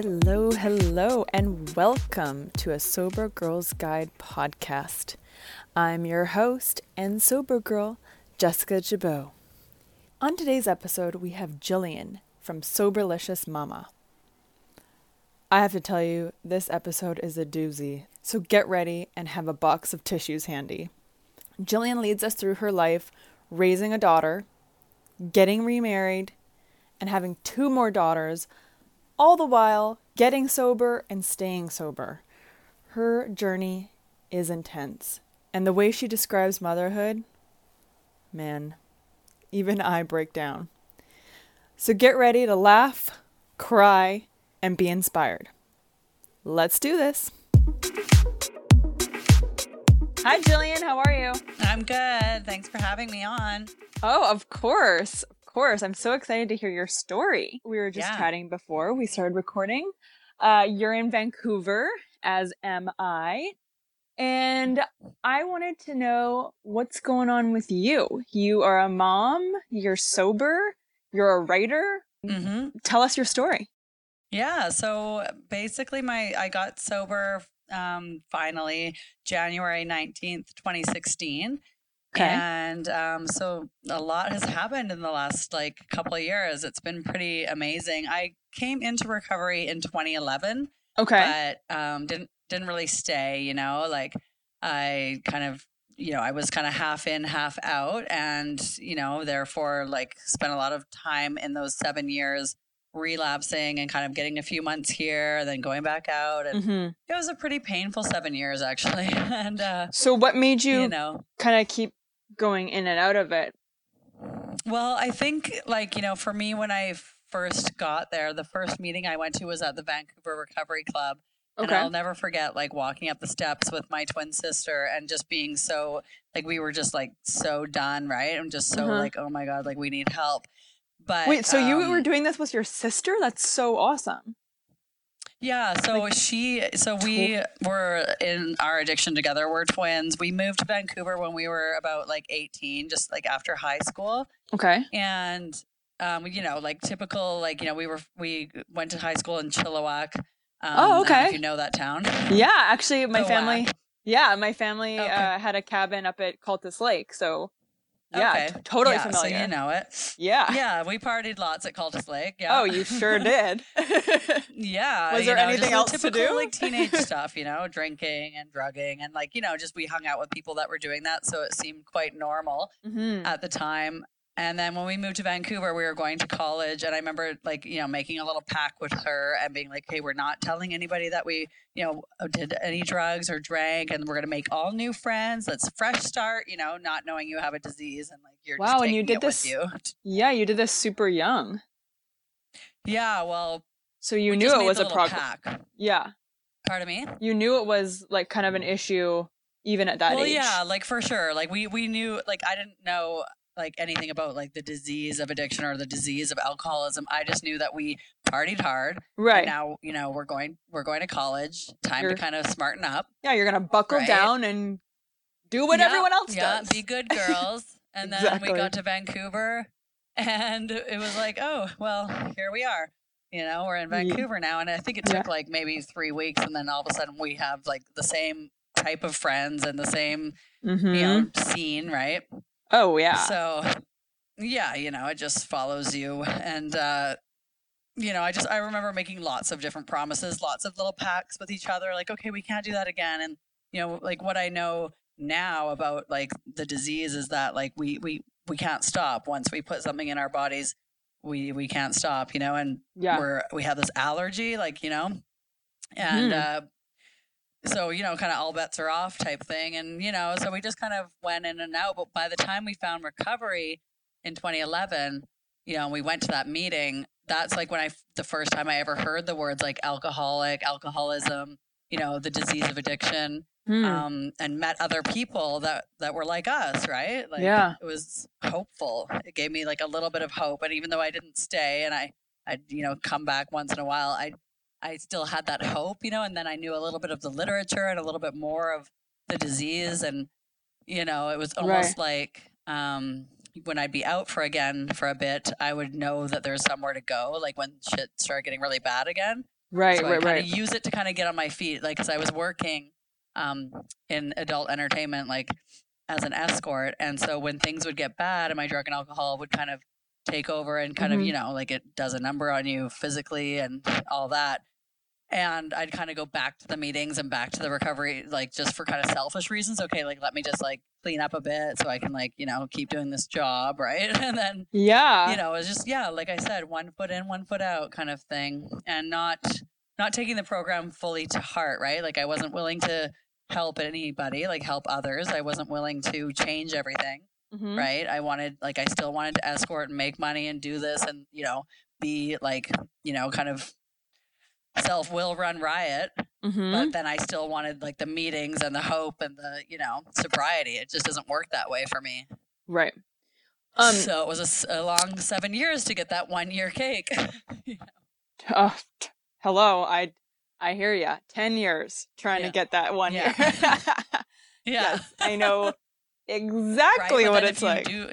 Hello, hello, and welcome to a Sober Girls Guide podcast. I'm your host and sober girl, Jessica Jabot. On today's episode, we have Jillian from Soberlicious Mama. I have to tell you, this episode is a doozy, so get ready and have a box of tissues handy. Jillian leads us through her life raising a daughter, getting remarried, and having two more daughters, all the while getting sober and staying sober. Her journey is intense, and the way she describes motherhood, man, even I break down. So get ready to laugh, cry, and be inspired. Let's do this. Hi, Jillian. How are you? I'm good. Thanks for having me on. Oh, of course. Of course. I'm so excited to hear your story. We were just Yeah. chatting before we started recording. Uh, you're in Vancouver, as am I. And I wanted to know what's going on with you. You are a mom, you're sober, you're a writer. Mm-hmm. Tell us your story. Yeah. So basically, my I got sober um, finally January nineteenth, twenty sixteen. Okay. And um, so a lot has happened in the last like couple of years. It's been pretty amazing. I came into recovery in 2011, Okay. but um, didn't didn't really stay. You know, like I kind of you know I was kind of half in, half out, and you know therefore like spent a lot of time in those seven years relapsing and kind of getting a few months here, then going back out, and hmm it was a pretty painful seven years actually. and uh, So, what made you, you know, kind of keep going in and out of it? Well, I think like, you know, for me when I first got there, the first meeting I went to was at the Vancouver Recovery Club. And I'll never forget like walking up the steps with my twin sister and just being so like we were just like so done, right? I'm just so Uh-huh. like, oh my God, like we need help. But Wait, so you were um, doing this with your sister? That's so awesome. Yeah, so Like, she so we were in our addiction together. We're twins. We moved to Vancouver when we were about like 18, just like after high school. Okay. and um, you know, like typical, like you know, we were we went to high school in Chilliwack. Um, Oh, I don't know okay. If you know that town, Yeah, actually, my Go family. Yeah, my family Okay. uh, had a cabin up at Cultus Lake, so yeah, Okay. t- totally yeah, familiar. So you know it. Yeah. Yeah, we partied lots at Cultus Lake. Yeah. Oh, you sure did. Yeah. Was there know, anything the else to do? Like teenage stuff, you know, drinking and drugging, and like you know, just we hung out with people that were doing that, so it seemed quite normal. hmm at the time. And then when we moved to Vancouver, we were going to college. And I remember, like, you know, making a little pact with her and being like, hey, we're not telling anybody that we, you know, did any drugs or drank. And we're going to make all new friends. Let's fresh start, you know, not knowing you have a disease and like you're taking with you. Wow, and you did this- you. Yeah, you did this super young, Yeah. Well, so you we knew it was a problem. Yeah, Pardon me? you knew it was like kind of an issue even at that well, age. yeah, like for sure. Like we, we knew, like, I didn't know like anything about like the disease of addiction or the disease of alcoholism. I just knew that we partied hard. Right. Now you know we're going we're going to college. Time You're- to kind of smarten up. yeah, you're gonna buckle Right. down and do what Yeah, everyone else yeah, does. be good girls. And then Exactly. we got to Vancouver, and it was like, oh well, here we are. You know, we're in Vancouver now, and I think it Yeah. took like maybe three weeks, and then all of a sudden we have like the same type of friends and the same Mhm. you know scene, right? Oh yeah. So, yeah, you know, it just follows you. And, uh, you know, I just, I remember making lots of different promises, lots of little pacts with each other, like, okay, we can't do that again. And, you know, like what I know now about like the disease is that like we, we, we can't stop once we put something in our bodies. We, we can't stop, you know, and yeah. we're, we have this allergy, like, you know, and, Mhm. uh, so you know kind of all bets are off type thing and you know so we just kind of went in and out but by the time we found recovery in 2011 you know we went to that meeting that's like when i the first time i ever heard the words like alcoholic alcoholism you know the disease of addiction Hmm. um, and met other people that that were like us right like Yeah. it was hopeful it gave me like a little bit of hope and even though i didn't stay and i i'd you know come back once in a while i i still had that hope you know and then i knew a little bit of the literature and a little bit more of the disease and you know it was almost like um when I'd be out for again for a bit, I would know that there's somewhere to go. Like when shit started getting really bad again, Right, so right, right. use it to kind of get on my feet, like because I was working um, in adult entertainment, like as an escort, and so when things would get bad, and my drug and alcohol would kind of take over, and kind Mhm. of you know like it does a number on you physically and all that. And I'd kind of go back to the meetings and back to the recovery, like just for kind of selfish reasons. Okay, like let me just like clean up a bit so I can like you know keep doing this job, right? And then Yeah. you know it's just yeah like i said one foot in one foot out kind of thing and not not taking the program fully to heart right like i wasn't willing to help anybody like help others i wasn't willing to change everything Mhm. right i wanted like i still wanted to escort and make money and do this and you know be like you know kind of self will run riot Mhm. but then i still wanted like the meetings and the hope and the you know sobriety it just doesn't work that way for me Right. Um. so it was a long seven years to get that one year cake. uh, t- hello. I I hear you. Ten years trying Yeah. to get that one Yeah. year. yeah, yes, I know. exactly But what it's like. do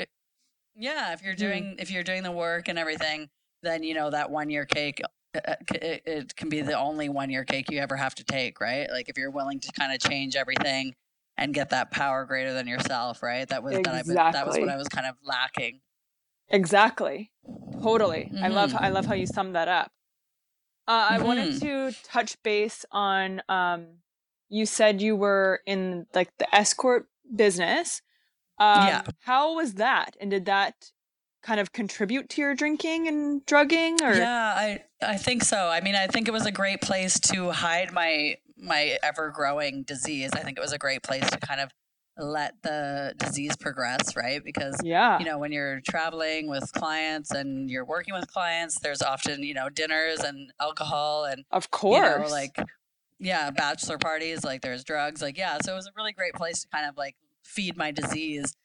yeah, if you're Mhm. doing if you're doing the work and everything, then you know that one year cake. uh, uh, It, it can be the only one year cake you ever have to take, right? Like if you're willing to kind of change everything and get that power greater than yourself, right? That was that, I, that was what I was kind of lacking. Exactly. Totally. I love. I love how you summed that up. Uh, I wanted Mhm. to touch base on um you said you were in like the escort business. Um Yeah. how was that? And did that kind of contribute to your drinking and drugging or Yeah, I I think so. I mean, I think it was a great place to hide my my ever growing disease. I think it was a great place to kind of let the disease progress, right? Because Yeah. you know, when you're traveling with clients and you're working with clients, there's often, you know, dinners and alcohol and of you course. know, like yeah, bachelor parties, like there's drugs, like yeah, so it was a really great place to kind of like feed my disease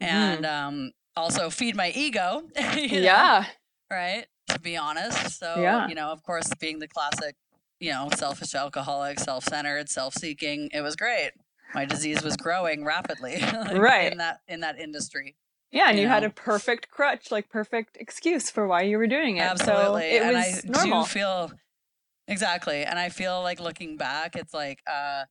and um also feed my ego. you know? yeah. right? To be honest. So, Yeah. you know, of course, being the classic, you know, selfish alcoholic, self centered, self seeking, it was great. My disease was growing rapidly like, Right. in that in that industry. Yeah, and you you, had a perfect crutch, like perfect excuse for why you were doing it. Absolutely. So it and was I normal. do feel exactly. And I feel like looking back, it's like uh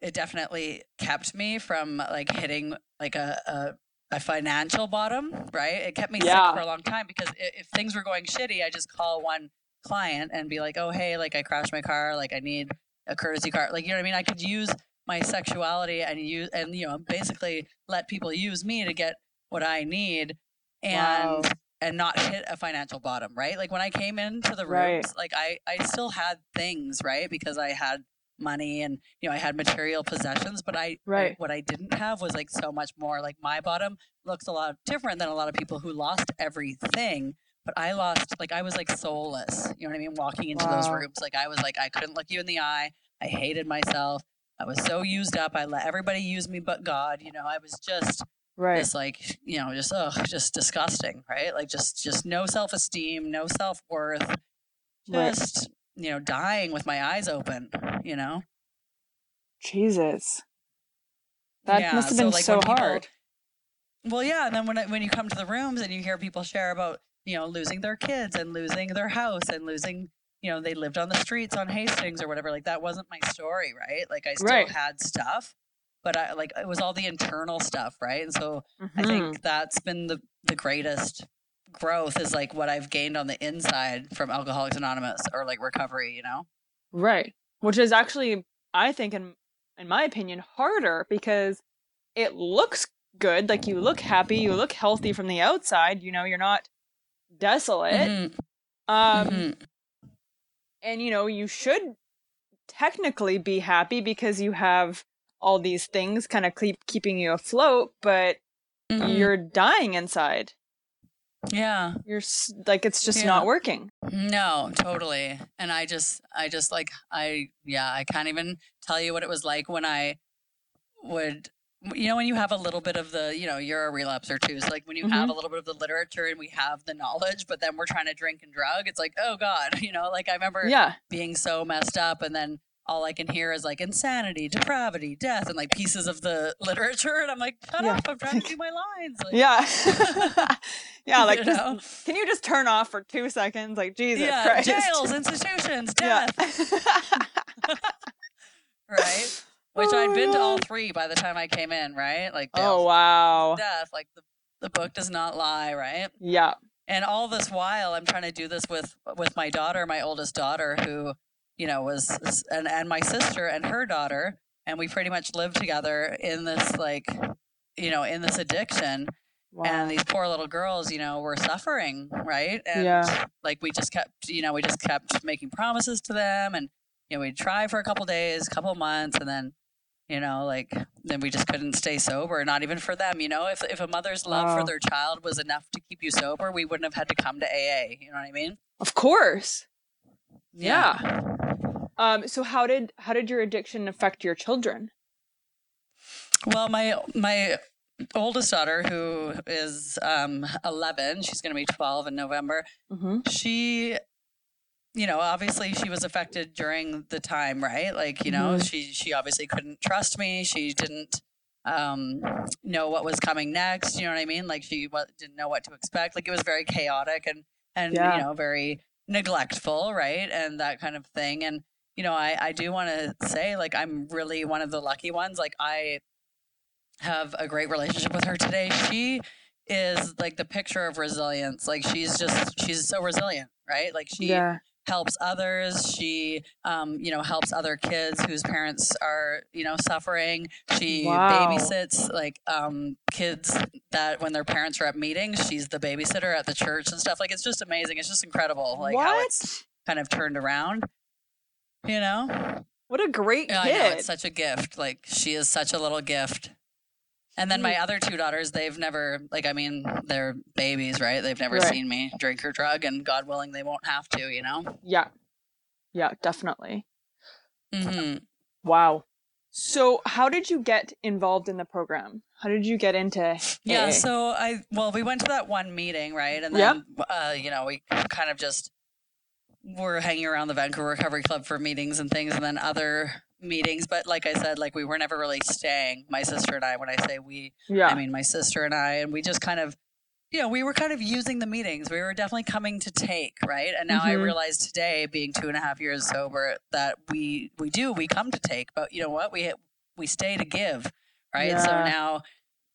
it definitely kept me from like hitting like a, a a financial bottom, right? It kept me Yeah. sick for a long time because i- if things were going shitty, I just call one client and be like, "Oh, hey, like I crashed my car, like I need a courtesy car." Like, you know what I mean? I could use my sexuality and use and you know, basically let people use me to get what I need and Wow. And not hit a financial bottom, right? Like when I came into the Right. rooms, like I I still had things, right? Because I had money and you know I had material possessions, but I Right. what I didn't have was like so much more. Like my bottom looks a lot different than a lot of people who lost everything. But I lost like I was like soulless. You know what I mean? Walking into those rooms, like I was like I couldn't look you in the eye. I hated myself. I was so used up. I let everybody use me but God. You know, I was just right. it's like you know just ugh, just disgusting right like just just no self-esteem no self-worth Right. just you know dying with my eyes open you know Jesus. That Yeah, must have so, been like, so when people- hard. well yeah and then when when you come to the rooms and you hear people share about you know losing their kids and losing their house and losing you know they lived on the streets on hastings or whatever like that wasn't my story right like i still Right. had stuff but i like it was all the internal stuff right and so I Mhm. think that's been the the greatest growth is like what I've gained on the inside from Alcoholics Anonymous or like recovery, you know? Right. Which is actually, I think, in in my opinion, harder because it looks good. Like you look happy, you look healthy from the outside. You know, you're not desolate. Mhm, Um, mhm. and you know, you should technically be happy because you have all these things kind of keep keeping you afloat, but Mhm. you're dying inside. Yeah. You're like it's just Yeah. not working. No, totally. And I just I just like I yeah, I can't even tell you what it was like when I would you know when you have a little bit of the you know you're a relapser too so like when you have a little bit of the literature and we have the knowledge but then we're trying to drink and drug it's like oh god you know like i remember Yeah. being so messed up and then all I can hear is like insanity, depravity, death, and like pieces of the literature. And I'm like, shut Yeah. up, I'm trying to do my lines. Like, Yeah. yeah, like You just, can you just turn off for two seconds? Like Jesus yeah, Christ. jails, institutions, Yeah. death, right? Which Oh I'd been to all three by the time I came in, right? Like, oh wow. death, like the, the book does not lie, right? Yeah. and all this while i'm trying to do this with with my daughter my oldest daughter who you know was and and my sister and her daughter and we pretty much lived together in this like you know in this addiction Wow. and these poor little girls you know were suffering right and Yeah. like we just kept you know we just kept making promises to them and you know we'd try for a couple days couple months and then you know like then we just couldn't stay sober not even for them you know if if a mother's love Wow. for their child was enough to keep you sober we wouldn't have had to come to aa you know what i mean of course. Yeah. Um so how did how did your addiction affect your children? well my my oldest daughter who is um 11 she's going to be 12 in november Mm-hmm. she you know obviously she was affected during the time right like you know Mhm. she she obviously couldn't trust me she didn't um know what was coming next you know what i mean like she wa- didn't know what to expect like it was very chaotic and and Yeah. you know very neglectful right and that kind of thing and you know i i do want to say like i'm really one of the lucky ones like i have a great relationship with her today she is like the picture of resilience like she's just she's so resilient right like she Yeah. Helps others. She um, you know helps other kids whose parents are you know suffering. She Wow. babysits like um, kids that when their parents are at meetings she's the babysitter at the church and stuff. Like it's just amazing. It's just incredible like how it's kind of turned around you know? What a great yeah, I kid. know it's such a gift. Like she is such a little gift and then Mm. my other two daughters they've never like i mean they're babies right they've never Right. seen me drink or drug and god willing they won't have to you know yeah. Yeah, definitely. hmm Wow. So, how did you get involved in the program? How did you get into Yeah, AA? so I well, we went to that one meeting, right? And then uh, you know, we kind of just were hanging around the Vancouver Recovery Club for meetings and things and then other meetings, but like I said, like we were never really staying. My sister and I, when I say we, yeah. I mean my sister and I, and we just kind of you know, we were kind of using the meetings. We were definitely coming to take, right? And now I Mhm. realize today, being two and a half years sober, that we we do we come to take, but you know what? We we stay to give, right? So now,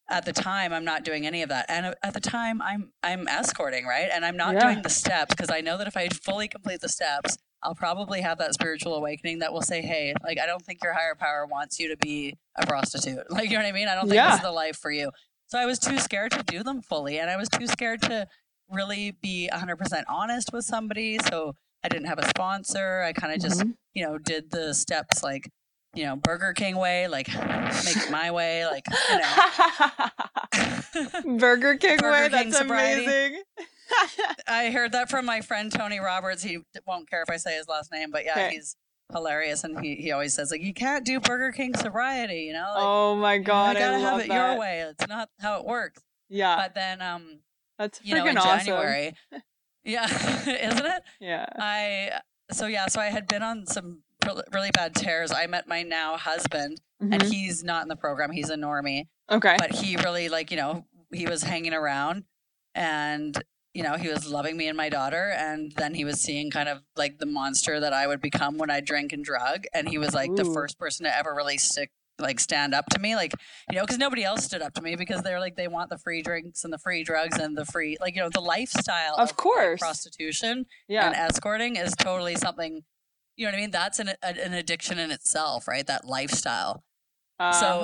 at the time, I'm not doing any of that, and at the time, I'm I'm escorting, right? And I'm not Yeah. doing the steps because I know that if I fully complete the steps, I'll probably have that spiritual awakening that will say, "Hey, like I don't think your higher power wants you to be a prostitute." Like you know what I mean? I don't think Yeah. this is the life for you. So I was too scared to do them fully, and I was too scared to really be 100% honest with somebody. So I didn't have a sponsor. I kind of just, Mhm. you know, did the steps like, you know, Burger King way, like make it my way, like, you know. Burger King Burger way. King That's sobriety. amazing. I heard that from my friend Tony Roberts. He won't care if I say his last name, but yeah, Okay. he's hilarious, and he, he always says like, you can't do Burger King sobriety, you know? Like, oh my god, I, gotta love have it that. your way. It's not how it works. Yeah, But then, um, that's you know, freaking in awesome. January, yeah, isn't it? Yeah. I so yeah, so I had been on some really bad tears. I met my now husband, and Mhm. he's not in the program. He's a normie, Okay. but he really like you know he was hanging around, and you know he was loving me and my daughter, and then he was seeing kind of like the monster that I would become when I drink and drug, and he was like the first person to ever really stick like stand up to me like you know because nobody else stood up to me because they're like they want the free drinks and the free drugs and the free like you know the lifestyle Of like, course. prostitution yeah. and escorting is totally something you know what i mean that's an, an addiction in itself right that lifestyle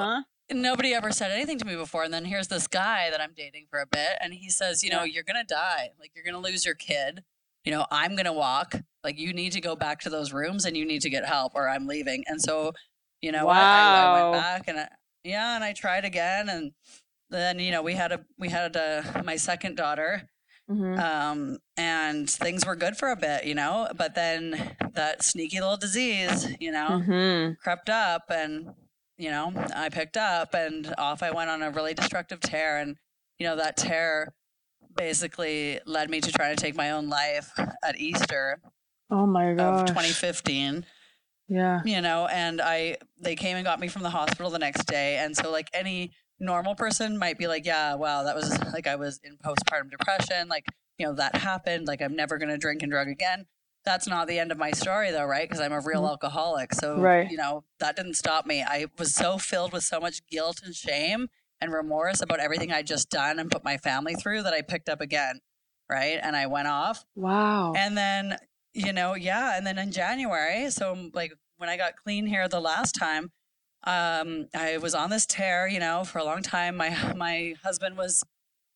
uh-huh. Nobody ever said anything to me before and then here's this guy that i'm dating for a bit and he says you know Yeah. you're gonna die like you're gonna lose your kid you know i'm gonna walk like you need to go back to those rooms and you need to get help or i'm leaving and so you know what I, I Wow. went back and I, yeah and i tried again and then you know we had a we had a, my second daughter Mhm. um, and things were good for a bit, you know. But then that sneaky little disease, you know, Mhm. crept up, and you know, I picked up, and off I went on a really destructive tear, and you know, that tear basically led me to try to take my own life at Easter Oh my of 2015. Yeah. you know, and I they came and got me from the hospital the next day. And so like any normal person might be like, yeah, wow, that was like I was in postpartum depression, like, you know, that happened, like I'm never going to drink and drug again. That's not the end of my story though, right? Because I'm a real Mhm. alcoholic. So, Right. you know, that didn't stop me. I was so filled with so much guilt and shame and remorse about everything I'd just done and put my family through that I picked up again, right? And I went off Wow. and then, you know, yeah. And then in January, so like when I got clean here the last time, um, I was on this tear, you know, for a long time. My my husband was,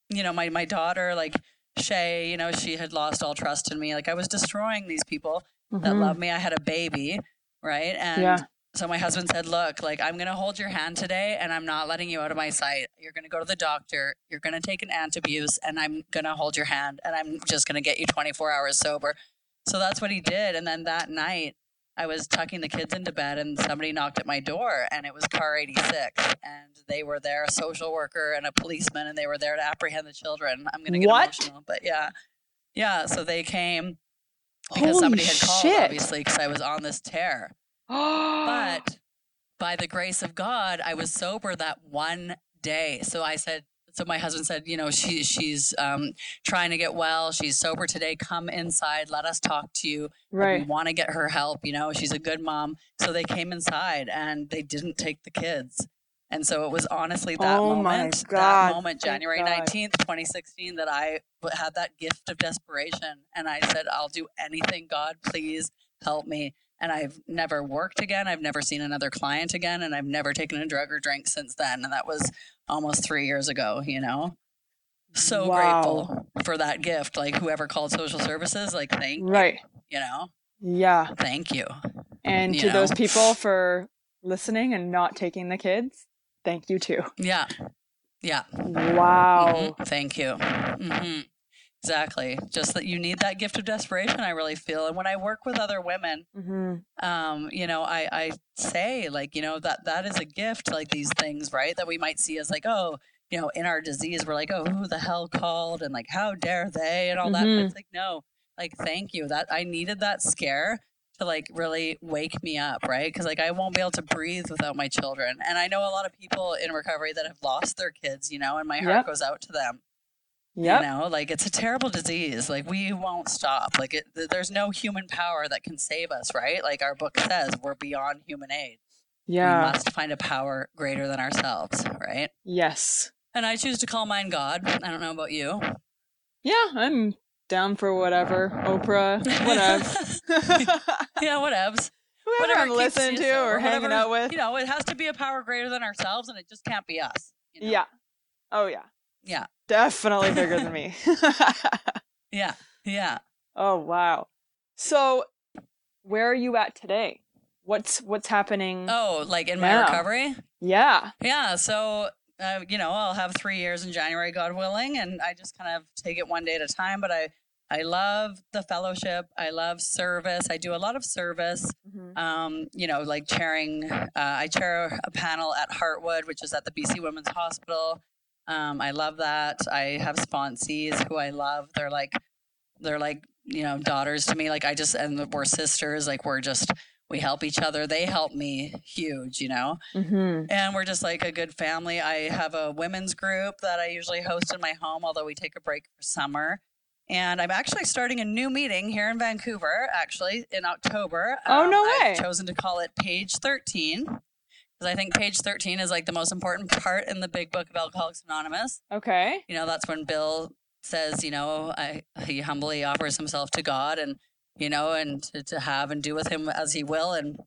you know, my my daughter, like Shay, you know, she had lost all trust in me. Like I was destroying these people that Mhm. love me. I had a baby, right? And Yeah. so my husband said, Look, like I'm gonna hold your hand today and I'm not letting you out of my sight. You're gonna go to the doctor, you're gonna take an antabuse, and I'm gonna hold your hand and I'm just gonna get you 24 hours sober. So that's what he did. And then that night I was tucking the kids into bed and somebody knocked at my door and it was car 86 and they were there, a social worker and a policeman, and they were there to apprehend the children. I'm gonna get What? emotional, but yeah. Yeah, so they came because Holy somebody had called, shit. obviously, because I was on this tear. But by the grace of God, I was sober that one day. So I said, so my husband said, you know, she she's um, trying to get well. She's sober today. Come inside. Let us talk to you. Right. We want to get her help. You know, she's a good mom. So they came inside and they didn't take the kids. And so it was honestly that Oh moment, that moment, January 19th, 2016, that I had that gift of desperation. And I said, I'll do anything, God, please help me. And I've never worked again. I've never seen another client again. And I've never taken a drug or drink since then. And that was almost three years ago, you know? So Wow. grateful for that gift. Like whoever called social services, like, thank you. Right. you, you know? Yeah. Thank you. And You to those people for listening and not taking the kids, thank you too. Yeah. Yeah. Wow. Mhm. Thank you. hmm Exactly. Just that you need that gift of desperation, I really feel. And when I work with other women, hmm um, you know, I, I say like, you know, that that is a gift, like these things, right? That we might see as like, oh, you know, in our disease, we're like, oh, who the hell called? And like, how dare they? And all that. But it's like, no, like, thank you. That I needed that scare to like really wake me up, right? Because like I won't be able to breathe without my children. And I know a lot of people in recovery that have lost their kids, you know, and my heart Yep. goes out to them. Yep. You know, like it's a terrible disease. Like we won't stop. Like it, th- there's no human power that can save us, right? Like our book says, we're beyond human aid. Yeah. We Yeah. must find a power greater than ourselves, right? Yes. And I choose to call mine God. I don't know about you. Yeah, I'm down for whatever. Oprah, whatever. yeah, whatevs. Whoever Whatever I'm listening to sober, or hanging out with. You know, it has to be a power greater than ourselves, and it just can't be us. you know? Yeah. Oh yeah. Yeah. Definitely bigger than me. Yeah. Yeah. oh wow. So where are you at today? What's what's happening? Oh, like in my Yeah. recovery? Yeah. Yeah, so uh, you know, I'll have three years in January, God willing, and I just kind of take it one day at a time. But I, I love the fellowship. I love service. I do a lot of service. Mhm. Um, you know, like chairing. Uh, I chair a panel at Heartwood, which is at the BC Women's Hospital. Um, I love that. I have sponsees who I love. They're like, they're like, you know, daughters to me. Like I just and we're sisters. Like we're just we help each other. They help me huge. You know Mhm. and we're just like a good family. I have a women's group that I usually host in my home, although we take a break for summer. And I'm actually starting a new meeting here in Vancouver, actually in October. Oh, no I've way. chosen to call it Page 13 because I think Page 13 is like the most important part in the big book of Alcoholics Anonymous. Okay. You know, that's when Bill says, you know, I, he humbly offers himself to God and, you know, and to, to have and do with him as he will. And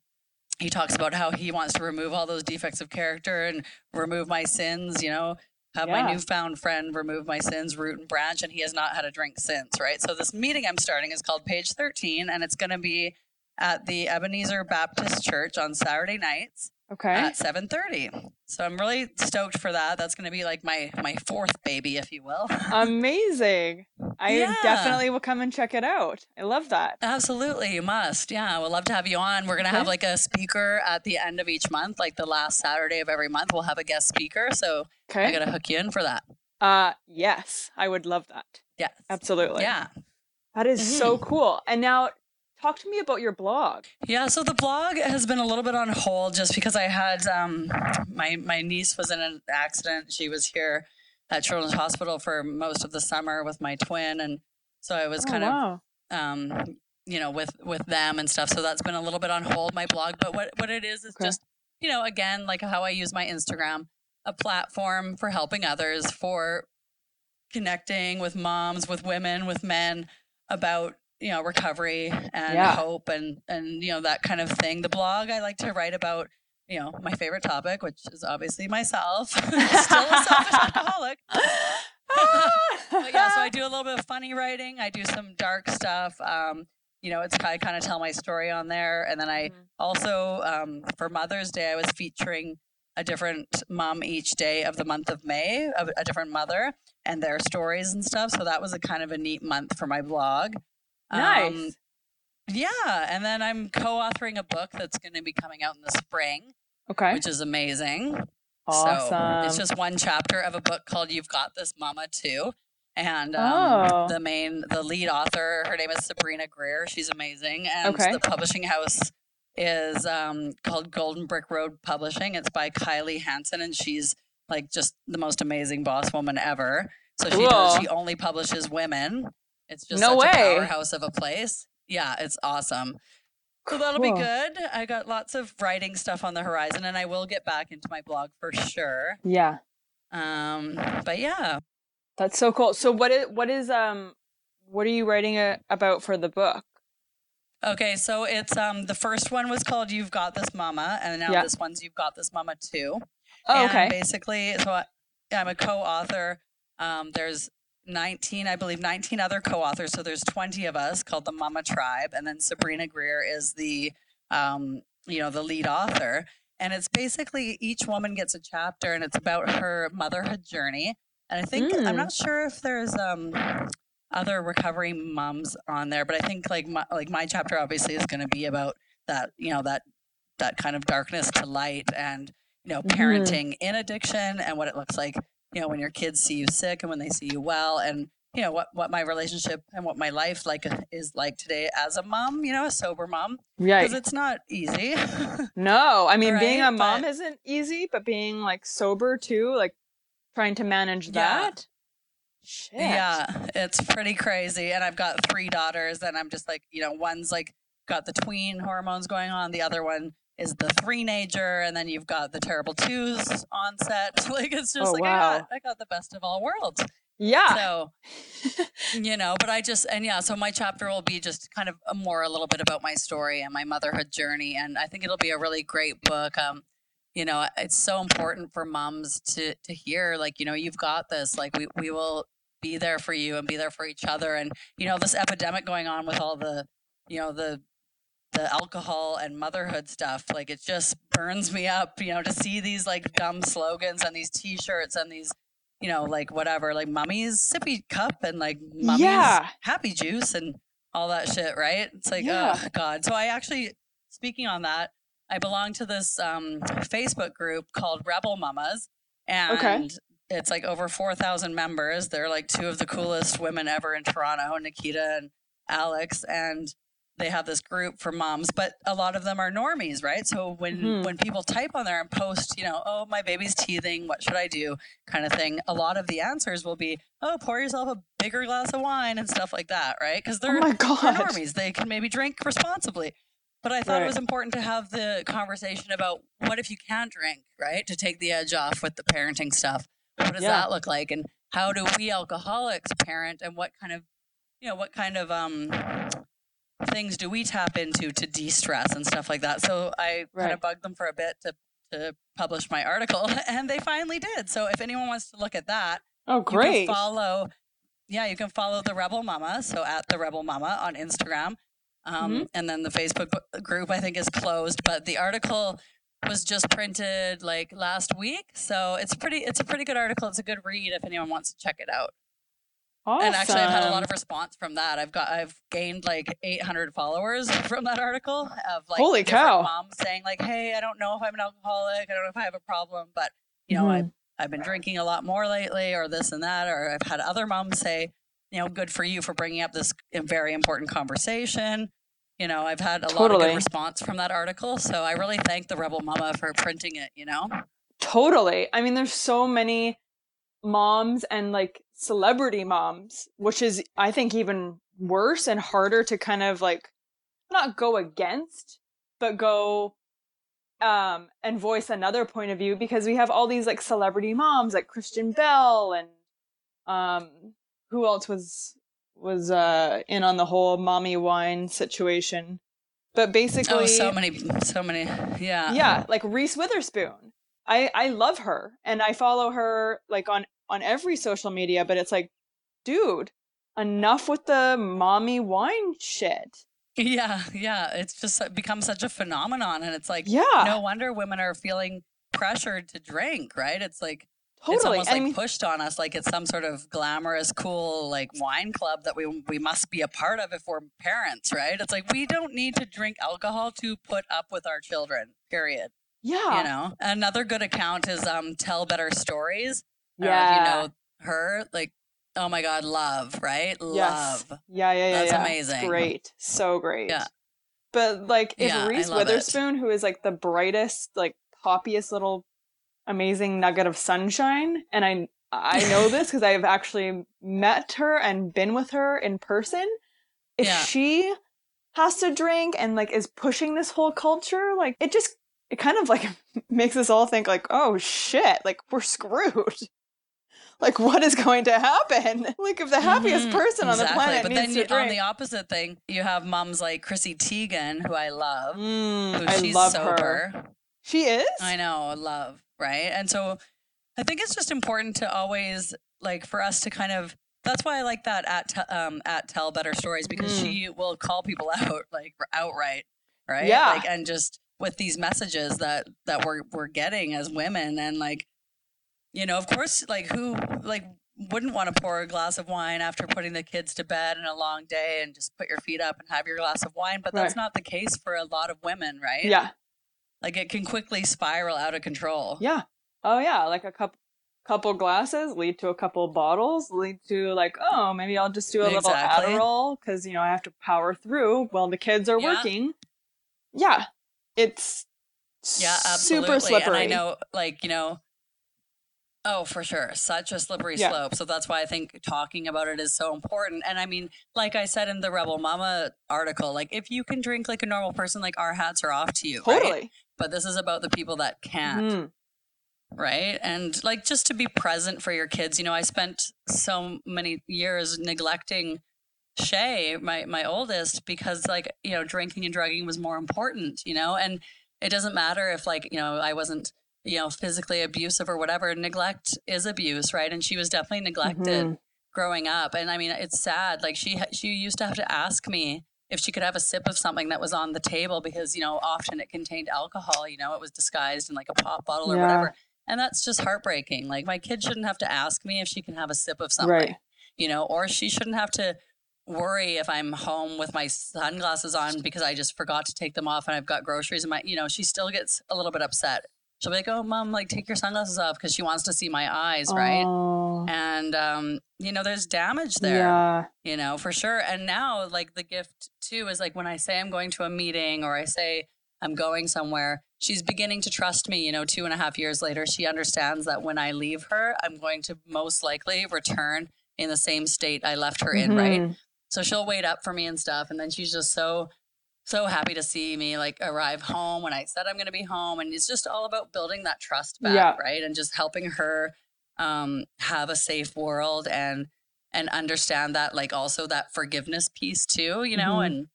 he talks about how he wants to remove all those defects of character and remove my sins, you know, have Yeah. my newfound friend remove my sins, root and branch, and he has not had a drink since, right? So this meeting I'm starting is called Page 13, and it's going to be at the Ebenezer Baptist Church on Saturday nights Okay. at 7:30. So I'm really stoked for that. That's going to be like my my fourth baby, if you will. Amazing. I Yeah. definitely will come and check it out. I love that. Absolutely, you must. Yeah, we'd love to have you on. We're going to have like a speaker at the end of each month, like the last Saturday of every month. We'll have a guest speaker. So I Okay. got to hook you in for that. Uh yes, I would love that. Yes. Absolutely. Yeah. That is so Mm-hmm. cool. And now talk to me about your blog. Yeah, so the blog has been a little bit on hold just because I had um, my my niece was in an accident. She was here at Children's Hospital for most of the summer with my twin, and so I was Oh, kind of um, you know, with with them and stuff. So that's been a little bit on hold my blog. But what what it is is Okay. just you know, again, like how I use my Instagram, a platform for helping others, for connecting with moms, with women, with men about you know recovery and Yeah. hope and and you know that kind of thing. The blog I like to write about. You know, my favorite topic, which is obviously myself, still a selfish alcoholic but yeah, so I do a little bit of funny writing. I do some dark stuff. Um, you know, it's I kind of tell my story on there, and then I Mhm. also um, for Mother's Day I was featuring a different mom each day of the month of May, a different mother and their stories and stuff. So that was a kind of a neat month for my blog. Nice. Um, yeah, and then I'm co-authoring a book that's going to be coming out in the spring, okay. which is amazing. Awesome. So it's just one chapter of a book called You've Got This Mama Too. And um, Oh. the main, the lead author, her name is Sabrina Greer. She's amazing. And Okay. the publishing house is um, called Golden Brick Road Publishing. It's by Kylie Hansen, and she's like just the most amazing boss woman ever. So she does, she only publishes women. It's just No such a way. powerhouse of a place. Yeah, it's awesome. So that'll be good. I got lots of writing stuff on the horizon, and I will get back into my blog for sure. Yeah. Um, but yeah, That's so cool. So what is what is um what are you writing uh about for the book? okay. So it's um the first one was called "You've Got This, Mama," and now Yeah. this one's "You've Got This, Mama" too. Oh, And okay. basically, so I, I'm a co-author. Um, there's 19, I believe, 19 other co-authors. So there's 20 of us called the Mama Tribe, and then Sabrina Greer is the, um, you know, the lead author. And it's basically each woman gets a chapter, and it's about her motherhood journey. And I think I'm Mm. not sure if there's um, other recovery moms on there, but I think like my, like my chapter obviously is going to be about that, you know, that that kind of darkness to light and you know Mhm. parenting in addiction and what it looks like you know when your kids see you sick and when they see you well and you know what what my relationship and what my life like is like today as a mom you know a sober mom Right. because it's not easy No, I mean being a mom but- isn't easy, but being like sober too, like trying to manage Yeah. that. Shit. yeah it's pretty crazy and i've got three daughters and i'm just like you know one's like got the tween hormones going on the other one is the three-nager and then you've got the terrible twos onset like it's just Oh, like I, got, I got the best of all worlds Yeah. So, you know, but I just, and yeah, so my chapter will be just kind of a more a little bit about my story and my motherhood journey. And I think it'll be a really great book. Um, you know, it's so important for moms to, to hear, like, you know, you've got this, like, we, we will be there for you and be there for each other. And, you know, this epidemic going on with all the, you know, the, the alcohol and motherhood stuff, like it just burns me up, you know, to see these like dumb slogans and these t-shirts and these you know, like whatever, like mummy's sippy cup and like mummy's Yeah. happy juice and all that shit, right? It's like, Yeah. oh God. So I actually, speaking on that, I belong to this um, Facebook group called Rebel Mamas, and it's like over four thousand members. They're like two of the coolest women ever in Toronto, Nikita and Alex, and they have this group for moms, but a lot of them are normies, right? So when Mhm. when people type on there and post, you know, oh my baby's teething, what should I do, kind of thing, a lot of the answers will be, oh, pour yourself a bigger glass of wine and stuff like that, right? Because Oh they're, my they're normies, they can maybe drink responsibly. But I thought Right. it was important to have the conversation about what if you can't drink, right? To take the edge off with the parenting stuff. What does Yeah. that look like, and how do we alcoholics parent, and what kind of, you know, what kind of um things do we tap into to de-stress and stuff like that. So I kind of bugged them for a bit to to publish my article, and they finally did. So if anyone wants to look at that, Oh you great. can follow. Yeah, you can follow the Rebel Mama. So at the Rebel Mama on Instagram, um, Mm-hmm. and then the Facebook group I think is closed, but the article was just printed like last week. So it's pretty. It's a pretty good article. It's a good read if anyone wants to check it out. Awesome. And actually, I've had a lot of response from that. I've got I've gained like 800 followers from that article of like Holy cow. moms saying like, "Hey, I don't know if I'm an alcoholic. I don't know if I have a problem, but you know, Mhm. I've I've been drinking a lot more lately, or this and that." Or I've had other moms say, "You know, good for you for bringing up this very important conversation." you know, I've had a lot of good response from that article. So I really thank the Rebel Mama for printing it, you know? Totally. I mean, there's so many moms and like celebrity moms, which is, I think, even worse and harder to kind of like not go against, but go um and voice another point of view because we have all these like celebrity moms like Kristen Bell and um who else was was uh in on the whole mommy wine situation. But basically Oh, so many, so many. Yeah. yeah like reese witherspoon i i love her and i follow her like on on every social media but it's like dude enough with the mommy wine shit Yeah. Yeah. It's just uh, become such a phenomenon. And it's like, yeah no wonder women are feeling pressured to drink, right? It's like, Totally. it's almost I like mean, pushed on us like it's some sort of glamorous, cool like wine club that we we must be a part of if we're parents, right? It's like we don't need to drink alcohol to put up with our children. Period. Yeah You know. Another good account is um Tell Better Stories. I know yeah if you know her. Like, oh my God, love, right? yes Love. yeah yeah yeah That's yeah. amazing. great so great Yeah. but like if Yeah, reese love it. witherspoon who is like the brightest like poppiest little amazing nugget of sunshine and i i know this because i've actually met her and been with her in person if Yeah. she has to drink and like is pushing this whole culture like it just it kind of like makes us all think like oh shit like we're screwed like what is going to happen like if the happiest Mhm, person on the planet But needs then to you, on the opposite thing, you have moms like Chrissy Teigen, who I love. Mm, Who i she's love sober. her she is I know, love, right? And so I think it's just important to always like for us to kind of that's why I like that at um at tell better stories because Mhm. she will call people out like outright, right? Yeah. Like and just with these messages that that we're we're getting as women and like you know, of course like who like wouldn't want to pour a glass of wine after putting the kids to bed in a long day and just put your feet up and have your glass of wine, but that's Right. not the case for a lot of women, right? yeah Like it can quickly spiral out of control. Yeah. Oh yeah, like a couple couple glasses lead to a couple bottles, lead to like, oh, maybe I'll just do a little Exactly. Adderall cuz you know, I have to power through while the kids are Yeah. working. Yeah. It's Yeah, super absolutely. slippery. And I know, like, you know, oh, for sure. Such a slippery Yeah. slope. So that's why I think talking about it is so important. And I mean, like I said in the Rebel Mama article, like, if you can drink like a normal person, like, our hats are off to you. Right? Totally. But this is about the people that can't. Mhm. right? And like just to be present for your kids. You know, I spent so many years neglecting Shay, my my oldest, because like you know, drinking and drugging was more important. You know, and it doesn't matter if like you know I wasn't you know physically abusive or whatever. Neglect is abuse, right? And she was definitely neglected Mhm. growing up. And I mean, it's sad. Like she she used to have to ask me if she could have a sip of something that was on the table because you know often it contained alcohol. You know, it was disguised in like a pop bottle or Yeah. whatever. And that's just heartbreaking. Like my kid shouldn't have to ask me if she can have a sip of something, Right. you know, or she shouldn't have to worry if I'm home with my sunglasses on because I just forgot to take them off and I've got groceries in my, you know, she still gets a little bit upset. She'll be like, "Oh, mom, like take your sunglasses off because she wants to see my eyes, right?" Oh, And um, you know, there's damage there Yeah. you know, for sure. And now, like, the gift too is like when I say I'm going to a meeting or I say I'm going somewhere, she's beginning to trust me. You know, two and a half years later, she understands that when I leave her, I'm going to most likely return in the same state I left her in, right? So she'll wait up for me and stuff. And then she's just so, so happy to see me like arrive home when I said I'm going to be home. And it's just all about building that trust back, Yeah. right? And just helping her um, have a safe world and, and understand that like also that forgiveness piece too, you know, Mhm. and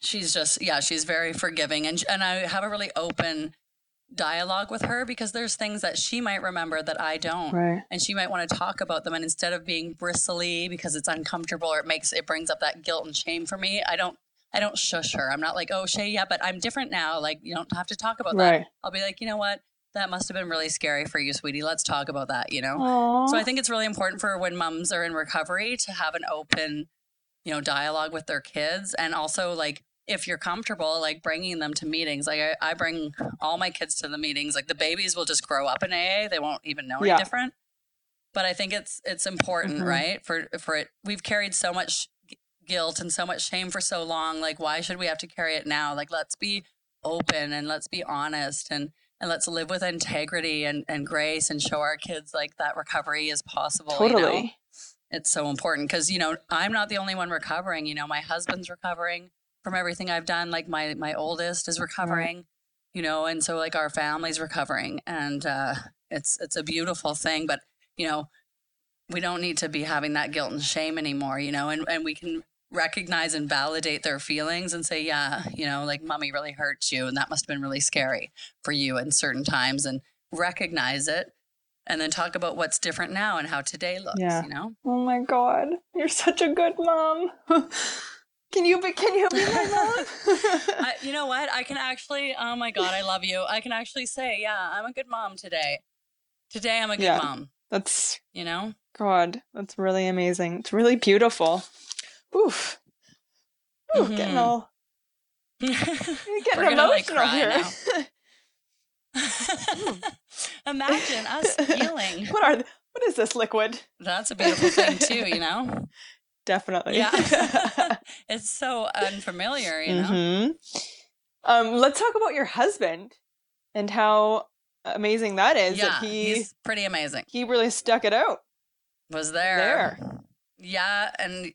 she's just, yeah, she's very forgiving. And, and I have a really open dialogue with her because there's things that she might remember that I don't. Right. and she might want to talk about them and instead of being bristly because it's uncomfortable or it makes it brings up that guilt and shame for me i don't i don't shush her. I'm not like oh shay yeah but i'm different now like you don't have to talk about that. I'll be like you know what? That must have been really scary for you sweetie. Let's talk about that you know? Aw. so i think it's really important for when moms are in recovery to have an open you know dialogue with their kids and also like if you're comfortable like bringing them to meetings like I, I bring all my kids to the meetings like the babies will just grow up in aa they won't even know Yeah. any different but i think it's it's important Mhm. right for for it we've carried so much guilt and so much shame for so long. Like, why should we have to carry it now? Like, let's be open and let's be honest and and let's live with integrity and, and grace and show our kids like that recovery is possible. Totally. You know? It's so important because, you know, I'm not the only one recovering. You know, my husband's recovering from everything I've done. Like my my oldest is recovering, you know, and so like our family's recovering. And uh it's it's a beautiful thing. But, you know, we don't need to be having that guilt and shame anymore, you know, and, and we can recognize and validate their feelings and say, yeah, you know, like mommy really hurt you and that must have been really scary for you in certain times and recognize it and then talk about what's different now and how today looks, yeah. you know? Oh my God. You're such a good mom. Can you be can you be my mom? I, you know what? I can actually oh my god, I love you. I can actually say, yeah, I'm a good mom today. Today I'm a good yeah, mom. That's you know? God, that's really amazing. It's really beautiful. Oof. Ooh, mm-hmm. getting all getting emotional like here. Imagine us healing. What are what is this liquid? That's a beautiful thing too, you know. Definitely. Yeah. it's so unfamiliar, you know. Mm-hmm. Um, let's talk about your husband and how amazing that is. Yeah, that he, he's pretty amazing. He really stuck it out. Was there? There. Yeah, and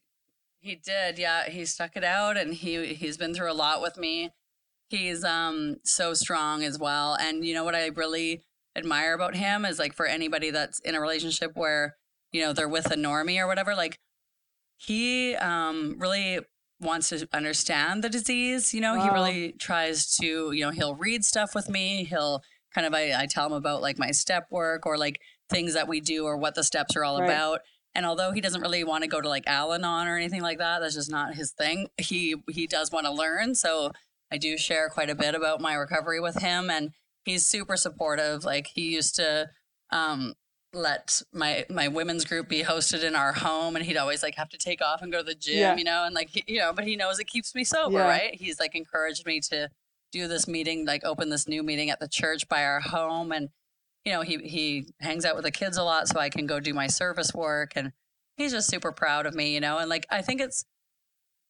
he did. Yeah, he stuck it out, and he he's been through a lot with me. He's um so strong as well, and you know what I really admire about him is like for anybody that's in a relationship where you know they're with a normie or whatever, like he um really wants to understand the disease. You know, wow. he really tries to. You know, he'll read stuff with me. He'll kind of I, I tell him about like my step work or like things that we do or what the steps are all right. about and although he doesn't really want to go to like Al-Anon or anything like that, that's just not his thing. He he does want to learn, so I do share quite a bit about my recovery with him, and he's super supportive. Like he used to um, let my my women's group be hosted in our home, and he'd always like have to take off and go to the gym, yeah. you know, and like he, you know, but he knows it keeps me sober, yeah. right? He's like encouraged me to do this meeting, like open this new meeting at the church by our home, and you know, he he hangs out with the kids a lot so I can go do my service work and he's just super proud of me, you know. And like I think it's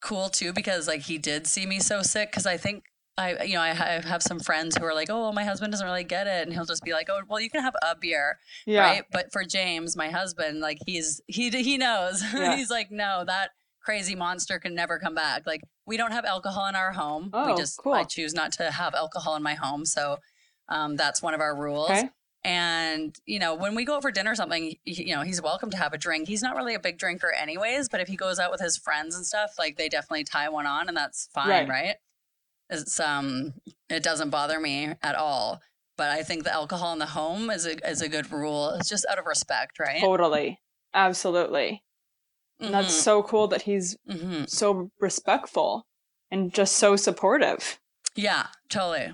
cool too because like he did see me so sick cuz I think I you know I have some friends who are like, "Oh, my husband doesn't really get it." And he'll just be like, "Oh, well, you can have a beer." Yeah. Right? But for James, my husband, like he's he he knows. Yeah. he's like, "No, that crazy monster can never come back." Like we don't have alcohol in our home. Oh, we just cool. I choose not to have alcohol in my home. So um, that's one of our rules. Okay. And, you know, when we go out for dinner or something, you know, he's welcome to have a drink. He's not really a big drinker anyways, but if he goes out with his friends and stuff, like they definitely tie one on and that's fine, right? right? It's um it doesn't bother me at all. But I think the alcohol in the home is a is a good rule. It's just out of respect, right? Totally. Absolutely. Mm-hmm. That's so cool that he's mm-hmm. so respectful and just so supportive. Yeah, totally.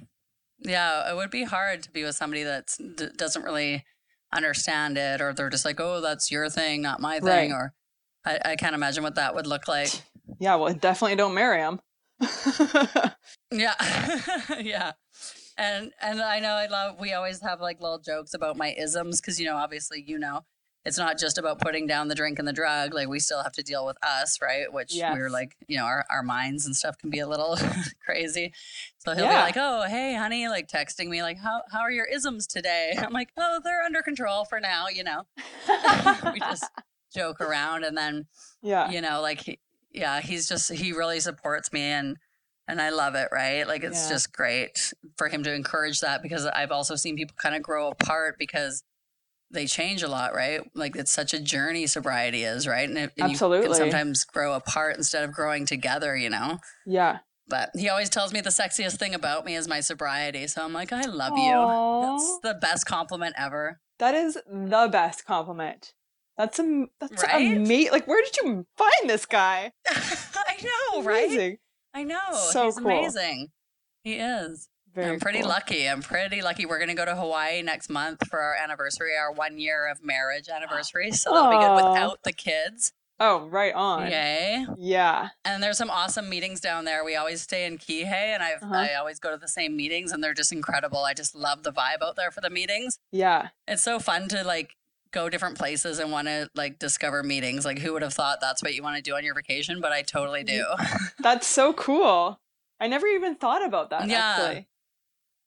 Yeah, it would be hard to be with somebody that d- doesn't really understand it, or they're just like, "Oh, that's your thing, not my thing," right. or I, I can't imagine what that would look like. Yeah, well, definitely don't marry him. yeah, yeah, and and I know I love. We always have like little jokes about my isms because you know, obviously, you know, it's not just about putting down the drink and the drug. Like we still have to deal with us, right? Which yes. we're like, you know, our, our minds and stuff can be a little crazy. So he'll yeah. be like, Oh, hey honey, like texting me like, how, how are your isms today? I'm like, Oh, they're under control for now, you know, we just joke around. And then, yeah, you know, like, he, yeah, he's just, he really supports me and, and I love it, right? Like it's yeah. just great for him to encourage that because I've also seen people kind of grow apart because they change a lot, right? Like it's such a journey sobriety is, right? And, it, and Absolutely. you can sometimes grow apart instead of growing together, you know? Yeah. But he always tells me the sexiest thing about me is my sobriety. So I'm like, I love Aww. you. That's the best compliment ever. That is the best compliment. That's a that's right? amazing. Like, where did you find this guy? I know, amazing. right? I know. So He's cool. amazing. He is. Very I'm pretty cool. lucky. I'm pretty lucky. We're going to go to Hawaii next month for our anniversary, our one year of marriage anniversary. So that'll be good without the kids. Oh, right on. Yay. Yeah. And there's some awesome meetings down there. We always stay in Kihei and i uh-huh. I always go to the same meetings and they're just incredible. I just love the vibe out there for the meetings. Yeah. It's so fun to like go different places and want to like discover meetings. Like who would have thought that's what you want to do on your vacation? But I totally do. That's so cool. I never even thought about that. Yeah. Actually.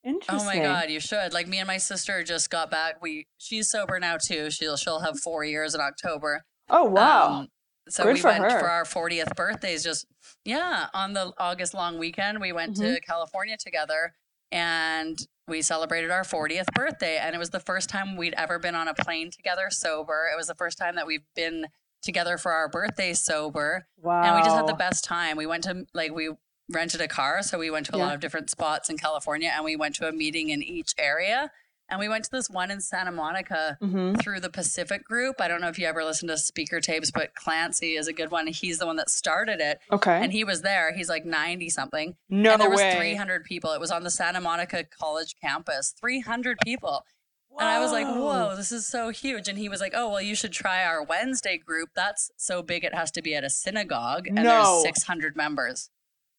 Interesting. Oh my god, you should. Like me and my sister just got back. We she's sober now too. She'll she'll have four years in October. Oh wow. Um, so Good we for went her. for our 40th birthdays just yeah, on the August long weekend we went to Mm-hmm. California together and we celebrated our 40th birthday and it was the first time we'd ever been on a plane together sober. It was the first time that we've been together for our birthday sober wow. and we just had the best time. We went to like we rented a car, so we went to a Yeah. lot of different spots in California, and we went to a meeting in each area. And we went to this one in Santa Monica hmm through the Pacific Group. I don't know if you ever listened to speaker tapes, but Clancy is a good one. He's the one that started it, Okay. and he was there. He's like ninety something, no and there was way. three hundred people. It was on the Santa Monica College campus. Three hundred people. And I was like, whoa, this is so huge. And he was like, oh, well, you should try our Wednesday group. That's so big, it has to be at a synagogue. And No. there's 600 members.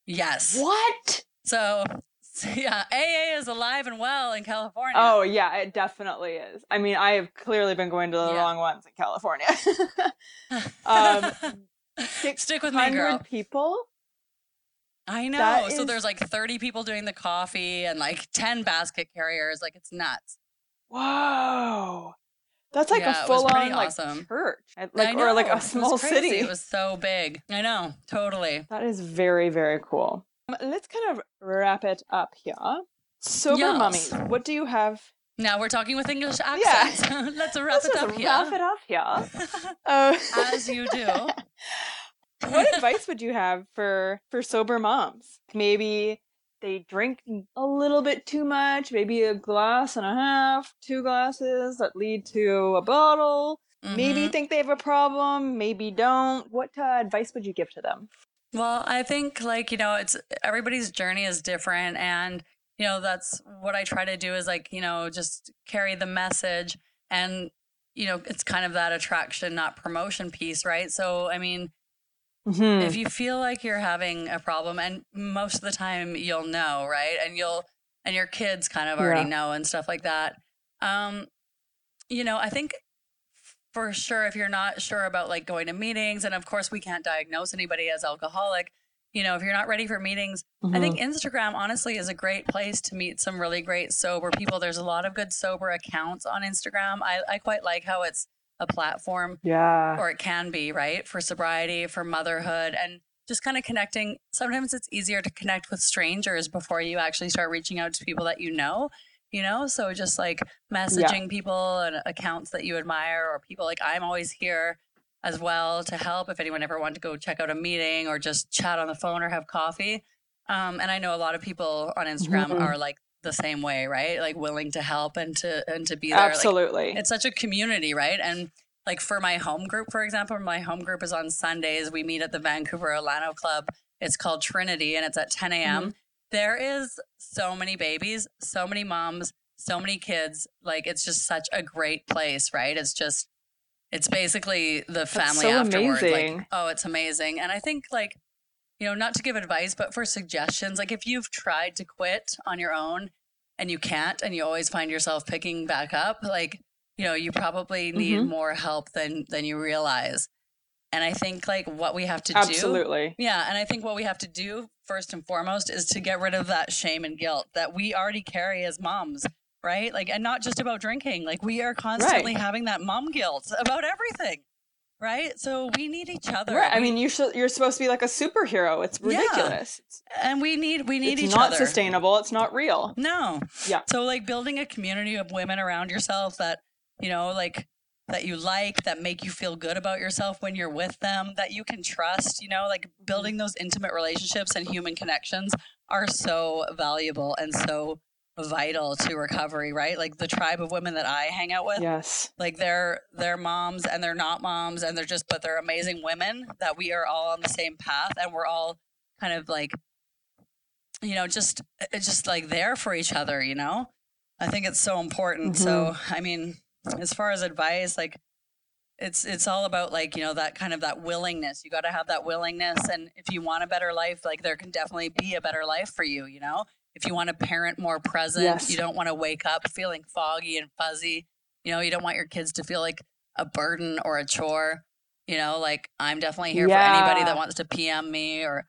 Yes. What? So, yeah, AA is alive and well in California. Oh yeah, it definitely is. I mean, I have clearly been going to the Yeah. wrong ones in California. um, Stick with me, girl. 100 people. I know. that So is- there's like 30 people doing the coffee and like 10 basket carriers. Like, it's nuts. Whoa. That's like Yeah, a full on like awesome. church, like or like a small city. It was so big. I know. Totally. That is very very cool. Um, let's kind of wrap it up here. Sober Yes. mummies, what do you have? Now we're talking with English Yeah. accents. Let's wrap Let's it up here. wrap it up here. Uh, As you do. what advice would you have for for sober moms? Maybe they drink a little bit too much, maybe a glass and a half, two glasses that lead to a bottle. Maybe Mhm. think they have a problem, maybe don't. What uh, advice would you give to them? Well, I think like, you know, it's everybody's journey is different and you know, that's what I try to do is like, you know, just carry the message and you know, it's kind of that attraction not promotion piece, right? So, I mean, Mm-hmm. if you feel like you're having a problem and most of the time you'll know, right? And you'll and your kids kind of already Yeah. know and stuff like that. Um you know, I think for sure if you're not sure about like going to meetings and of course we can't diagnose anybody as alcoholic you know if you're not ready for meetings i think Mm-hmm. instagram honestly is a great place to meet some really great sober people there's a lot of good sober accounts on instagram i, I quite like how it's a platform yeah. or it can be right for sobriety for motherhood and just kind of connecting sometimes it's easier to connect with strangers before you actually start reaching out to people that you know you know so just like messaging people and accounts that you admire or people like i'm always here as well to help if anyone ever wanted to go check out a meeting or just chat on the phone or have coffee um, and i know a lot of people on instagram Mhm. are like the same way right like willing to help and to and to be there like, Absolutely. it's such a community, right? And like for my home group, for example, my home group is on Sundays. We meet at the Vancouver Alano Club. It's called Trinity and it's at 10 a.m. There is so many babies, so many moms, so many kids. Like it's just such a great place, right? It's just, it's basically the family so afterward. amazing. Like, oh, it's amazing. And I think like, you know, not to give advice, but for suggestions, like if you've tried to quit on your own and you can't and you always find yourself picking back up, like, you know, you probably need Mhm. more help than than you realize. And I think like what we have to do Absolutely. yeah, and I think what we have to do first and foremost is to get rid of that shame and guilt that we already carry as moms, right? Like, and not just about drinking. Like, we are constantly having that mom guilt about everything, right? So we need each other. Right. I mean, you should. You're supposed to be like a superhero. It's ridiculous. It's, and we need we need each other. it's each not other. sustainable. It's not real. No. Yeah. So like building a community of women around yourself that, you know, like that you like, that make you feel good about yourself when you're with them, that you can trust, you know, like building those intimate relationships and human connections are so valuable and so vital to recovery, right? Like the tribe of women that I hang out with, Yes. like they're they're moms and they're not moms and they're just but they're amazing women that we are all on the same path and we're all kind of like you know just it's just like there for each other you know i think it's so important so mm-hmm. i mean as far as advice like it's it's all about like you know that kind of that willingness you got to have that willingness and if you want a better life like there can definitely be a better life for you you know if you want to parent more present Yes. you don't want to wake up feeling foggy and fuzzy you know you don't want your kids to feel like a burden or a chore. You know, like I'm definitely here Yeah. for anybody that wants to PM me or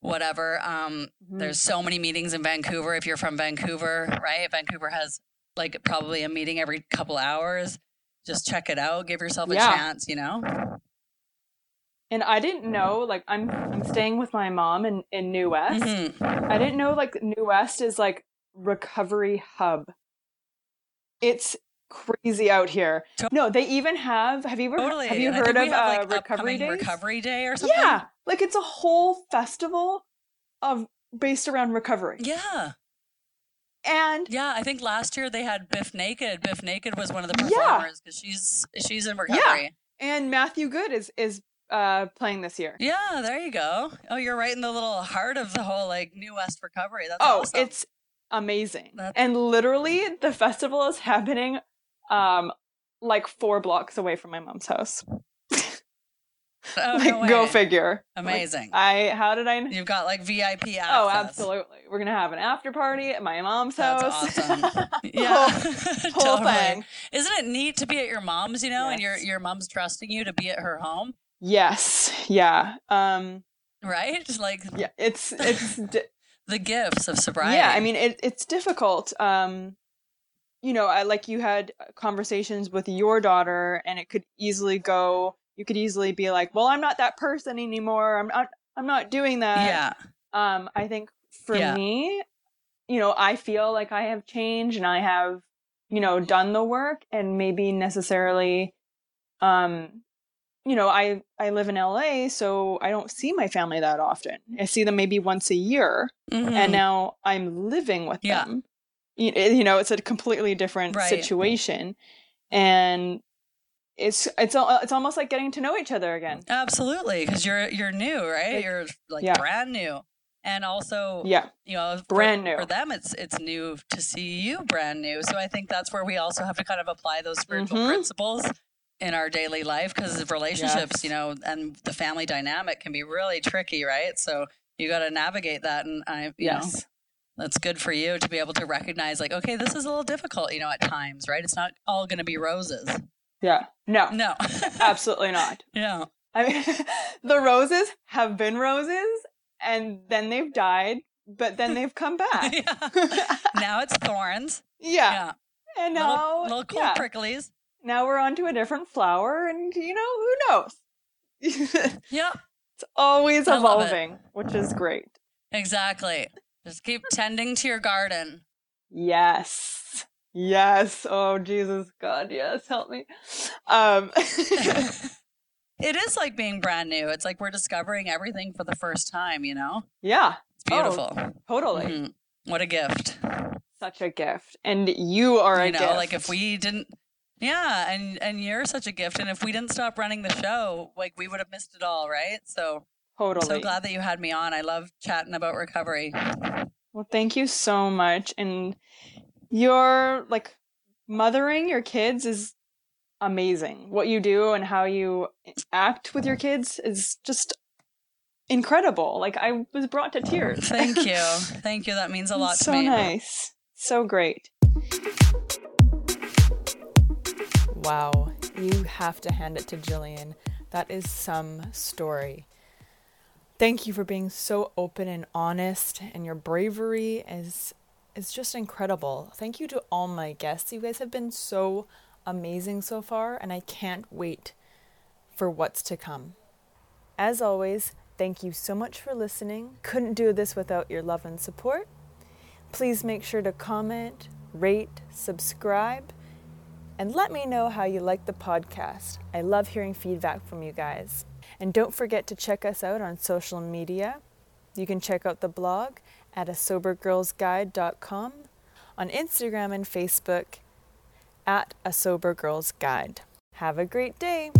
whatever. Um, Mhm. there's so many meetings in Vancouver. If you're from Vancouver, right? Vancouver has like probably a meeting every couple hours. Just check it out. Give yourself a Yeah. chance. You know. And I didn't know, like, I'm I'm staying with my mom in in New West. Mhm. I didn't know like New West is like recovery hub. It's crazy out here. No, they even have. Have you ever Totally. have you And heard of have, uh, like, recovery upcoming days? recovery day or something? Yeah, like it's a whole festival of based around recovery. Yeah. And Yeah, I think last year they had Bif Naked. Bif Naked was one of the performers because she's she's in recovery. Yeah. and Matthew Good is is uh playing this year. Yeah. there you go. Oh, you're right in the little heart of the whole like New West recovery. That's Oh, awesome. it's amazing. That's- And literally the festival is happening um like 4 blocks away from my mom's house. Oh, like no go figure. Like, Amazing. I how did I You've got like VIP access. Oh, absolutely. We're going to have an after party at my mom's That's house. awesome. Yeah, whole- whole totally. thing. Isn't it neat to be at your mom's? You know, and your your mom's trusting you to be at her home, Yes. Yeah. Um right? Like yeah, it's it's di- the gifts of sobriety. yeah, I mean it it's difficult. Um you know, I like you had conversations with your daughter and it could easily go you could easily be like, "Well, I'm not that person anymore. I'm not I'm not doing that." yeah, Um I think for Yeah. me, you know, I feel like I have changed and I have, you know, done the work and maybe necessarily um you know, I I live in LA, so I don't see my family that often. I see them maybe once a year Mhm. and now I'm living with Yeah. them. You, you know, it's a completely different Right. situation and it's it's it's almost like getting to know each other again. Absolutely, because you're you're new, right? Like- you're like yeah. brand new, and also Yeah. you know for- Brand new. for them. It's it's new to see you brand new. So I think that's where we also have to kind of apply those spiritual Mhm. principles in our daily life because relationships, Yes. you know, and the family dynamic can be really tricky, right? So you got to navigate that, and I, you know, Yes. that's good for you to be able to recognize, like, okay, this is a little difficult, you know, at times, right? It's not all going to be roses. Yeah. No. No, Absolutely not. yeah, I mean, the roses have been roses and then they've died, but then they've come back. yeah. Now it's thorns. yeah. Yeah, And now, little cold yeah, pricklies. now we're on to a different flower and you know, who knows? Yeah. It's always love it. evolving, which is great. exactly. Just keep tending to your garden. Yes. Yes. Oh Jesus God, yes, help me. Um it is like being brand new. It's like we're discovering everything for the first time, you know? Yeah, It's beautiful. totally. Mhm. What a gift. Such a gift. And you are a you know, gift. like if we didn't Yeah, and and you're such a gift and if we didn't stop running the show, like we would have missed it all, right? So totally. so glad that you had me on. I love chatting about recovery. Well, thank you so much. And your like mothering your kids is amazing. What you do and how you act with your kids is just incredible. Like I was brought to tears. Thank you. Thank you. That means a lot so to me. So nice. So great. Wow, you have to hand it to Jillian. That is some story. Thank you for being so open and honest, and your bravery is is just incredible. Thank you to all my guests. You guys have been so amazing so far, and I can't wait for what's to come. As always, thank you so much for listening. Couldn't do this without your love and support. Please make sure to comment, rate, subscribe, and let me know how you like the podcast. I love hearing feedback from you guys. And don't forget to check us out on social media. You can check out the blog at a sobergirlsguide.com, on Instagram and Facebook at a sober girls guide. Have a great day.